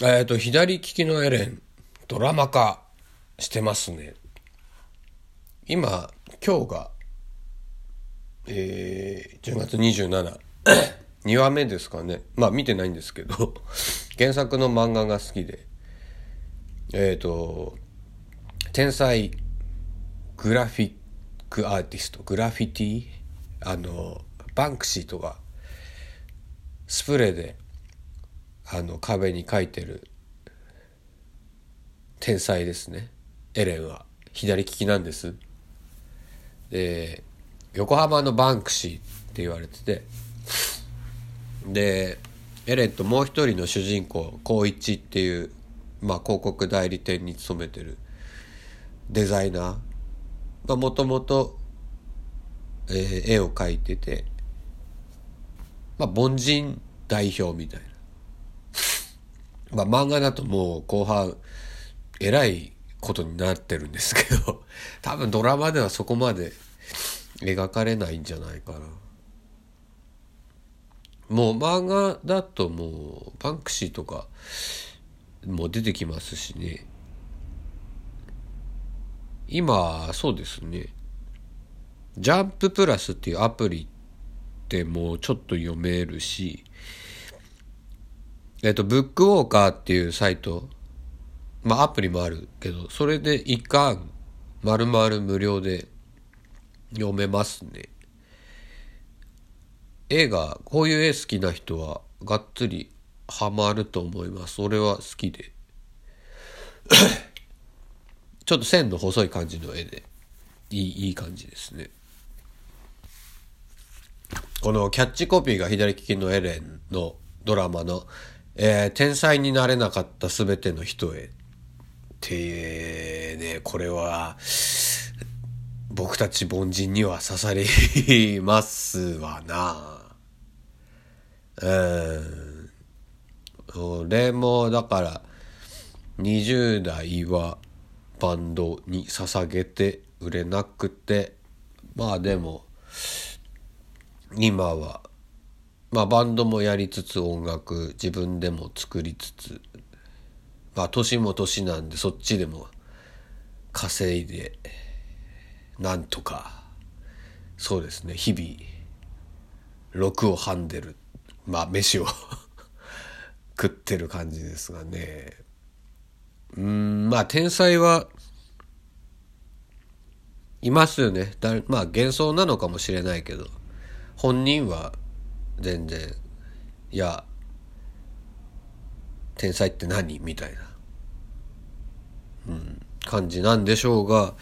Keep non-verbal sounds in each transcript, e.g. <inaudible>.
えっ、と、左利きのエレン、ドラマ化してますね。今、今日が、えー、10月27、<coughs> 2話目ですかね。まあ見てないんですけど、<laughs> 原作の漫画が好きで、えっ、と、天才グラフィックアーティスト、グラフィティ？あの、バンクシーとか、スプレーであの壁に書いてる天才ですね。エレンは。左利きなんです。で横浜のバンクシーって言われてて。でエレンともう一人の主人公光一っていう、まあ、広告代理店に勤めてるデザイナー。がもともと絵を描いてて。まあ凡人代表みたいな。まあ漫画だともう後半、えらいことになってるんですけど、<laughs> 多分ドラマではそこまで描かれないんじゃないかな。もう漫画だともうバンクシーとかも出てきますしね。今、そうですね。ジャンププラスっていうアプリってもうちょっと読めるし、えっと、ブックウォーカーっていうサイト、まあアプリもあるけど、それで一巻、丸々無料で読めますね。映画、こういう絵好きな人は、がっつりハマると思います。俺は好きで。<coughs> ちょっと線の細い感じの絵で、いい、いい感じですね。このキャッチコピーが左利きのエレンのドラマのえー、天才になれなかったすべての人へ。ってね、これは、僕たち凡人には刺さりますわな。うん。俺も、だから、20代はバンドに捧げて売れなくて、まあでも、今はまあバンドもやりつつ音楽自分でも作りつつまあ年も年なんでそっちでも稼いでなんとかそうですね日々6をはんでるまあ飯を <laughs> 食ってる感じですがね。うんまあ天才はいますよね。だまあ幻想なのかもしれないけど本人は全然。いや天才って何？みたいな、うん、感じなんでしょうが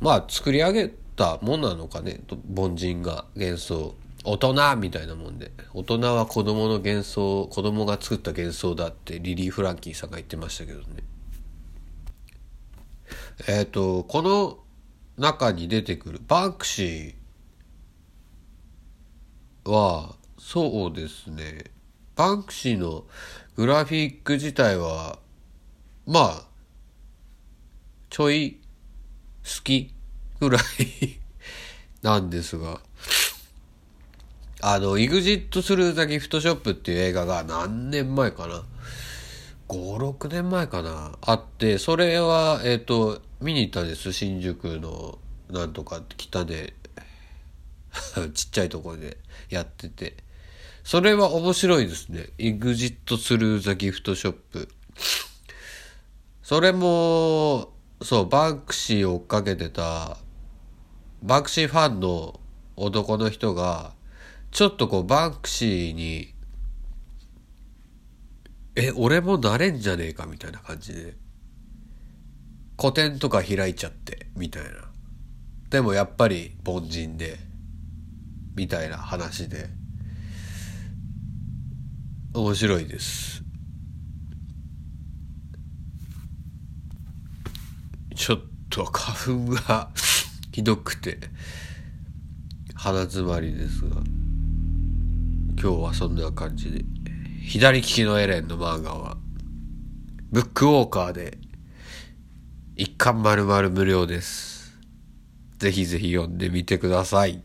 まあ作り上げたもんなのかね。凡人が幻想大人みたいなもんで。大人は子供の幻想子供が作った幻想だってリリー・フランキーさんが言ってましたけどね。えっ、ー、とこの中に出てくるバンクシーは、そうですね。バンクシーのグラフィック自体は、まあ、ちょい好きぐらいなんですが、あの、イグジット・スルー・ザ・ギフト・ショップっていう映画が何年前かな ?5、6年前かな？あって、それは、えっ、ー、と、見に行ったんです。新宿の、なんとか北で <laughs> ちっちゃいところでやってて。それは面白いですね。exit through the gift shop。それも、そう、バンクシーを追っかけてた、バンクシーファンの男の人が、ちょっとこう、バンクシーに、え、俺もなれんじゃねえかみたいな感じで、個展とか開いちゃって、みたいな。でもやっぱり凡人で、みたいな話で。面白いです。ちょっと花粉が <laughs> ひどくて鼻詰まりですが。今日はそんな感じで。左利きのエレンの漫画はブックウォーカーで一巻丸々無料です。ぜひぜひ読んでみてください。